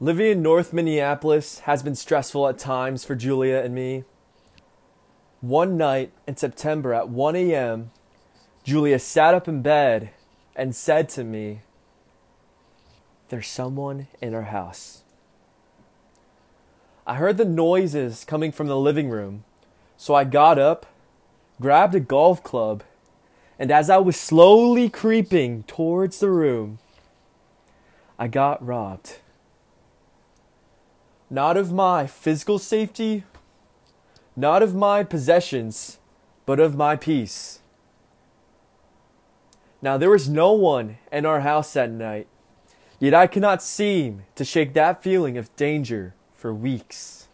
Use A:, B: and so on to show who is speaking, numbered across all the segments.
A: Living in North Minneapolis has been stressful at times for Julia and me. One night in September at 1 a.m., Julia sat up in bed and said to me, There's someone in our house. I heard the noises coming from the living room, so I got up, grabbed a golf club, and as I was slowly creeping towards the room, I got robbed not of my physical safety, not of my possessions, but of my peace. Now there was no one in our house that night, yet I could not seem to shake that feeling of danger for weeks.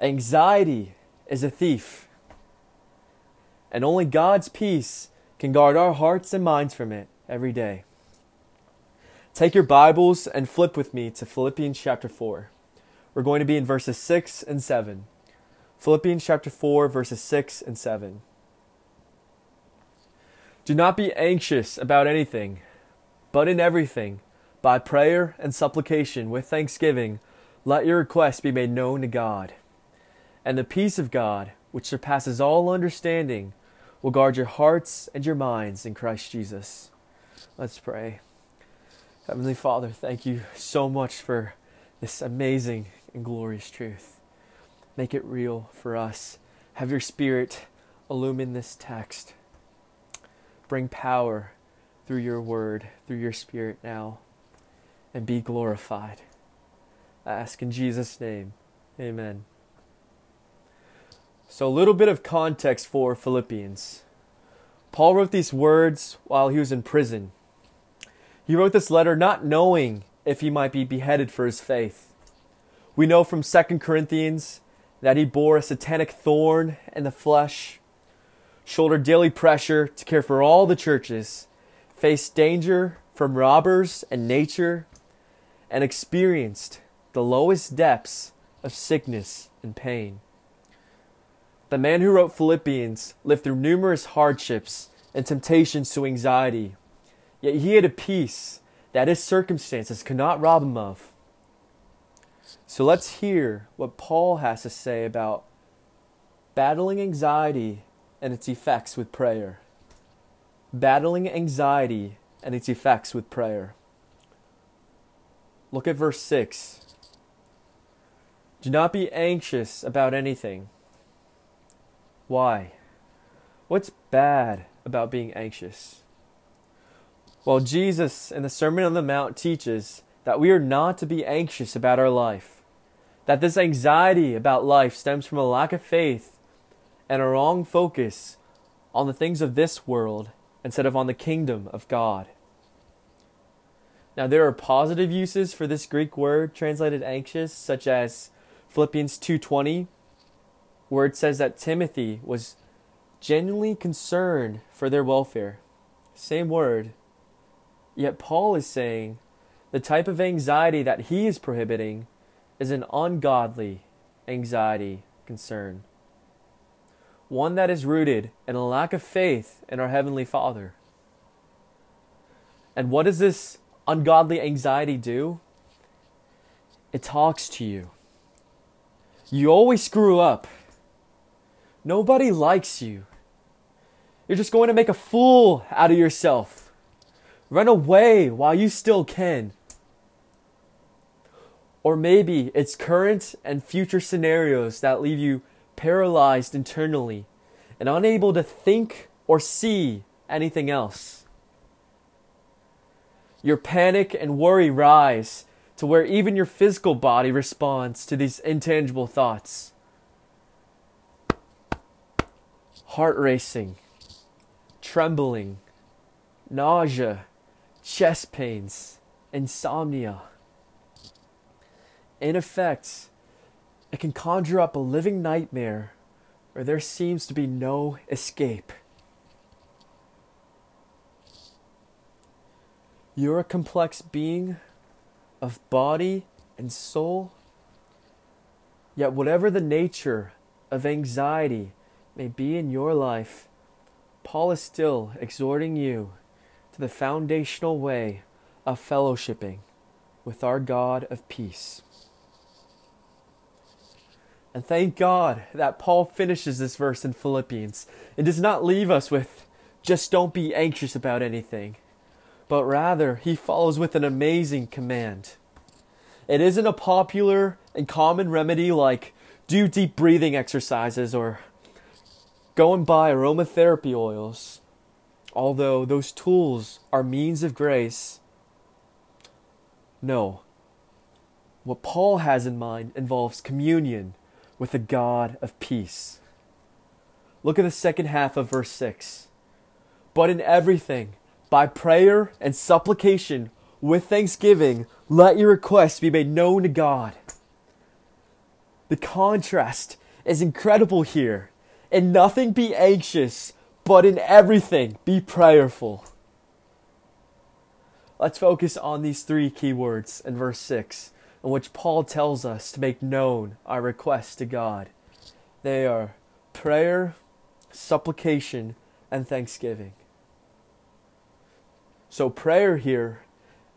A: Anxiety is a thief, and only God's peace can guard our hearts and minds from it every day. Take your Bibles and flip with me to Philippians chapter 4. We're going to be in verses 6 and 7. Philippians chapter 4, verses 6 and 7. Do not be anxious about anything, but in everything, by prayer and supplication with thanksgiving, let your requests be made known to God. And the peace of God, which surpasses all understanding, will guard your hearts and your minds in Christ Jesus. Let's pray. Heavenly Father, thank you so much for this amazing and glorious truth. Make it real for us. Have your Spirit illumine this text. Bring power through your word, through your Spirit now, and be glorified. I ask in Jesus' name. Amen. So, a little bit of context for Philippians. Paul wrote these words while he was in prison. He wrote this letter not knowing if he might be beheaded for his faith. We know from 2 Corinthians that he bore a satanic thorn in the flesh, shouldered daily pressure to care for all the churches, faced danger from robbers and nature, and experienced the lowest depths of sickness and pain. The man who wrote Philippians lived through numerous hardships and temptations to anxiety Yet he had a peace that his circumstances could not rob him of. So let's hear what Paul has to say about battling anxiety and its effects with prayer. Battling anxiety and its effects with prayer. Look at verse 6. Do not be anxious about anything. Why? What's bad about being anxious? Well, Jesus in the Sermon on the Mount teaches that we are not to be anxious about our life, that this anxiety about life stems from a lack of faith and a wrong focus on the things of this world instead of on the kingdom of God. Now, there are positive uses for this Greek word translated anxious, such as Philippians 2:20, where it says that Timothy was genuinely concerned for their welfare. Same word, Yet Paul is saying the type of anxiety that he is prohibiting is an ungodly anxiety concern, one that is rooted in a lack of faith in our Heavenly Father. And what does this ungodly anxiety do? It talks to you. You always screw up. Nobody likes you. You're just going to make a fool out of yourself. Run away while you still can. Or maybe it's current and future scenarios that leave you paralyzed internally and unable to think or see anything else. Your panic and worry rise to where even your physical body responds to these intangible thoughts. Heart racing, trembling, nausea, chest pains, insomnia. In effect, it can conjure up a living nightmare where there seems to be no escape. You're a complex being of body and soul. Yet, whatever the nature of anxiety may be in your life, Paul is still exhorting you to the foundational way of fellowshipping with our God of peace. And thank God that Paul finishes this verse in Philippians and does not leave us with just don't be anxious about anything, but rather he follows with an amazing command. It isn't a popular and common remedy like do deep breathing exercises or go and buy aromatherapy oils, although those tools are means of grace. No. What Paul has in mind involves communion with the God of peace. Look at the second half of verse 6. But in everything, by prayer and supplication, with thanksgiving, let your requests be made known to God. The contrast is incredible here. And nothing be anxious, but in everything be prayerful. Let's focus on these three key words in verse 6, in which Paul tells us to make known our requests to God. They are prayer, supplication, and thanksgiving. So, prayer here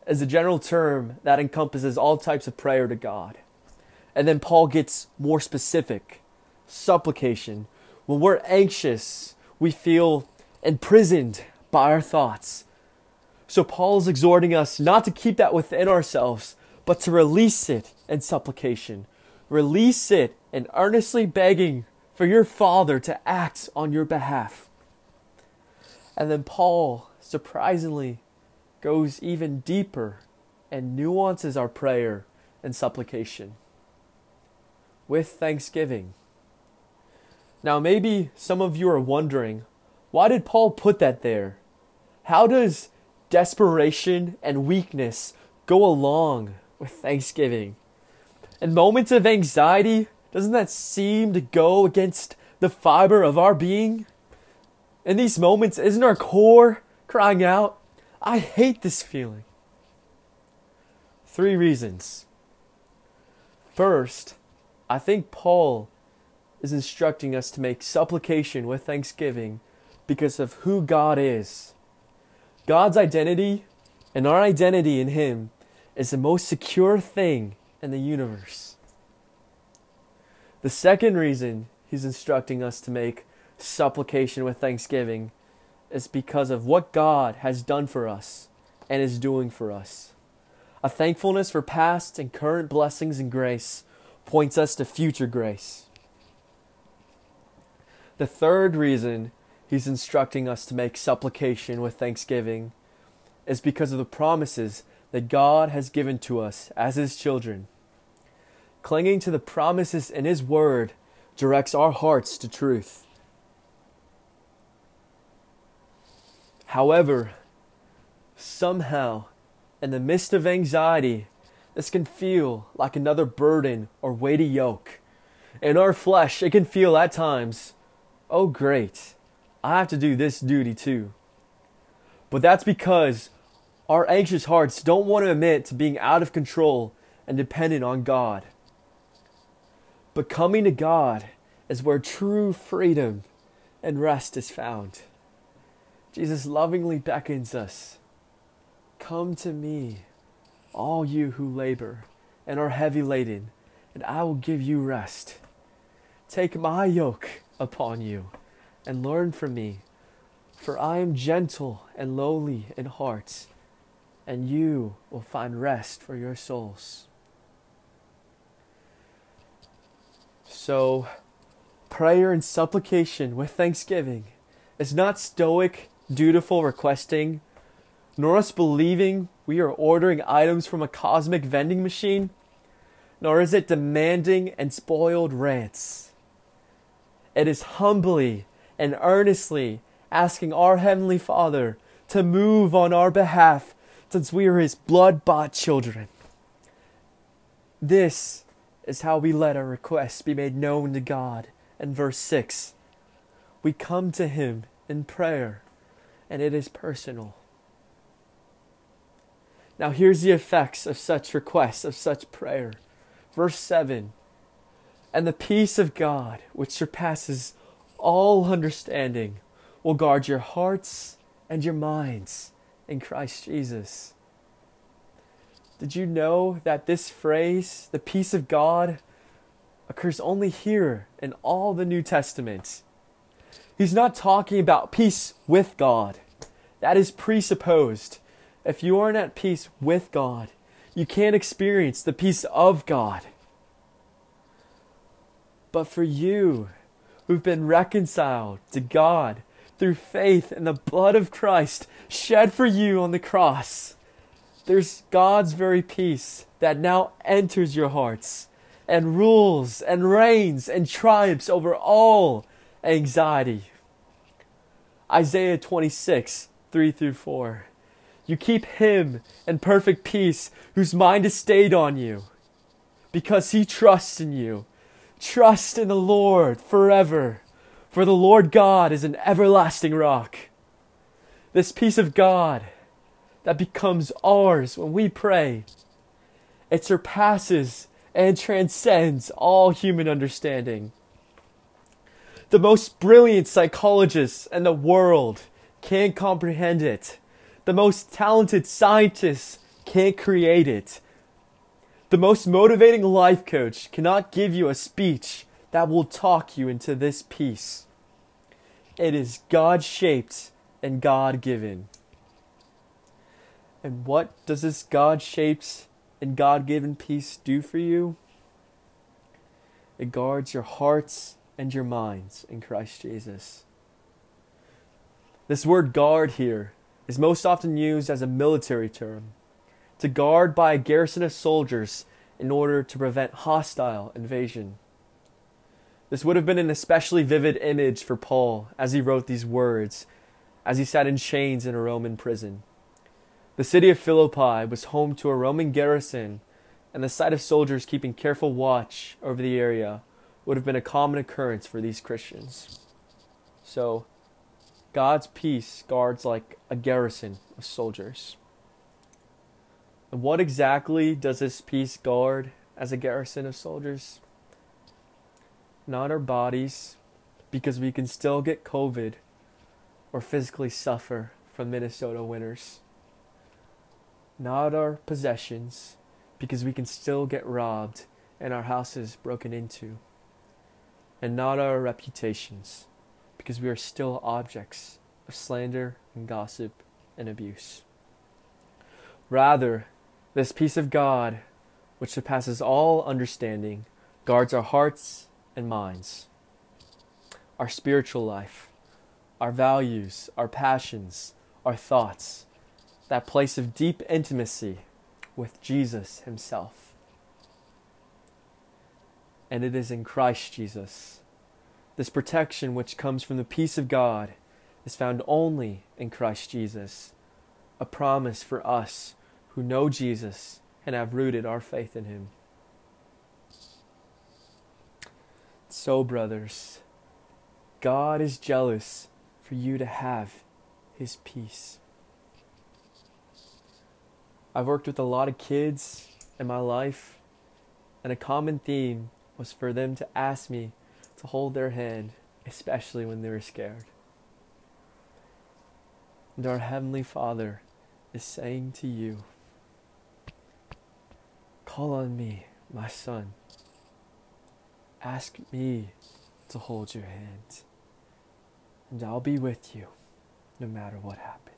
A: is a general term that encompasses all types of prayer to God. And then Paul gets more specific supplication. When we're anxious, we feel imprisoned by our thoughts. So Paul is exhorting us not to keep that within ourselves, but to release it in supplication. Release it in earnestly begging for your Father to act on your behalf. And then Paul, surprisingly, goes even deeper and nuances our prayer and supplication with thanksgiving. Now, maybe some of you are wondering why did Paul put that there? How does desperation and weakness go along with thanksgiving? In moments of anxiety, doesn't that seem to go against the fiber of our being? In these moments, isn't our core crying out, I hate this feeling? Three reasons. First, I think Paul is instructing us to make supplication with thanksgiving because of who God is. God's identity and our identity in Him is the most secure thing in the universe. The second reason He's instructing us to make supplication with thanksgiving is because of what God has done for us and is doing for us. A thankfulness for past and current blessings and grace points us to future grace. The third reason he's instructing us to make supplication with thanksgiving is because of the promises that God has given to us as his children. Clinging to the promises in his word directs our hearts to truth. However, somehow, in the midst of anxiety, this can feel like another burden or weighty yoke. In our flesh, it can feel at times, oh, great, I have to do this duty too. But that's because our anxious hearts don't want to admit to being out of control and dependent on God. But coming to God is where true freedom and rest is found. Jesus lovingly beckons us Come to me all you who labor and are heavy laden, and I will give you rest. Take my yoke upon you and learn from me, for I am gentle and lowly in heart, and you will find rest for your souls. So, prayer and supplication with thanksgiving is not stoic, dutiful requesting nor us believing we are ordering items from a cosmic vending machine, nor is it demanding and spoiled rants. It is humbly and earnestly asking our Heavenly Father to move on our behalf since we are His blood bought children. This is how we let our requests be made known to God. In verse 6, we come to Him in prayer, and it is personal. Now, here's the effects of such requests, of such prayer. Verse 7 And the peace of God, which surpasses all understanding, will guard your hearts and your minds in Christ Jesus. Did you know that this phrase, the peace of God, occurs only here in all the New Testament? He's not talking about peace with God. That is presupposed. If you aren't at peace with God, you can't experience the peace of God. But for you who've been reconciled to God through faith in the blood of Christ shed for you on the cross, there's God's very peace that now enters your hearts and rules and reigns and triumphs over all anxiety. Isaiah 26, 3 through 4. You keep him in perfect peace whose mind is stayed on you because he trusts in you. Trust in the Lord forever, for the Lord God is an everlasting rock. This peace of God that becomes ours when we pray, it surpasses and transcends all human understanding. The most brilliant psychologists in the world can't comprehend it. The most talented scientists can't create it. The most motivating life coach cannot give you a speech that will talk you into this peace. It is God shaped and God given. And what does this God shaped and God given peace do for you? It guards your hearts and your minds in Christ Jesus. This word guard here is most often used as a military term to guard by a garrison of soldiers in order to prevent hostile invasion. This would have been an especially vivid image for Paul as he wrote these words as he sat in chains in a Roman prison. The city of Philippi was home to a Roman garrison, and the sight of soldiers keeping careful watch over the area would have been a common occurrence for these Christians. So, God's peace guards like a garrison of soldiers. What exactly does this peace guard as a garrison of soldiers? Not our bodies, because we can still get COVID or physically suffer from Minnesota winters. Not our possessions, because we can still get robbed and our houses broken into and not our reputations, because we are still objects of slander and gossip and abuse. Rather, this peace of God, which surpasses all understanding, guards our hearts and minds, our spiritual life, our values, our passions, our thoughts, that place of deep intimacy with Jesus Himself. And it is in Christ Jesus. This protection which comes from the peace of God is found only in Christ Jesus, a promise for us who know Jesus and have rooted our faith in Him. So, brothers, God is jealous for you to have His peace. I've worked with a lot of kids in my life, and a common theme was for them to ask me to hold their hand, especially when they were scared. And our Heavenly Father is saying to you, Call on me, my son. Ask me to hold your hand, and I'll be with you no matter what happens.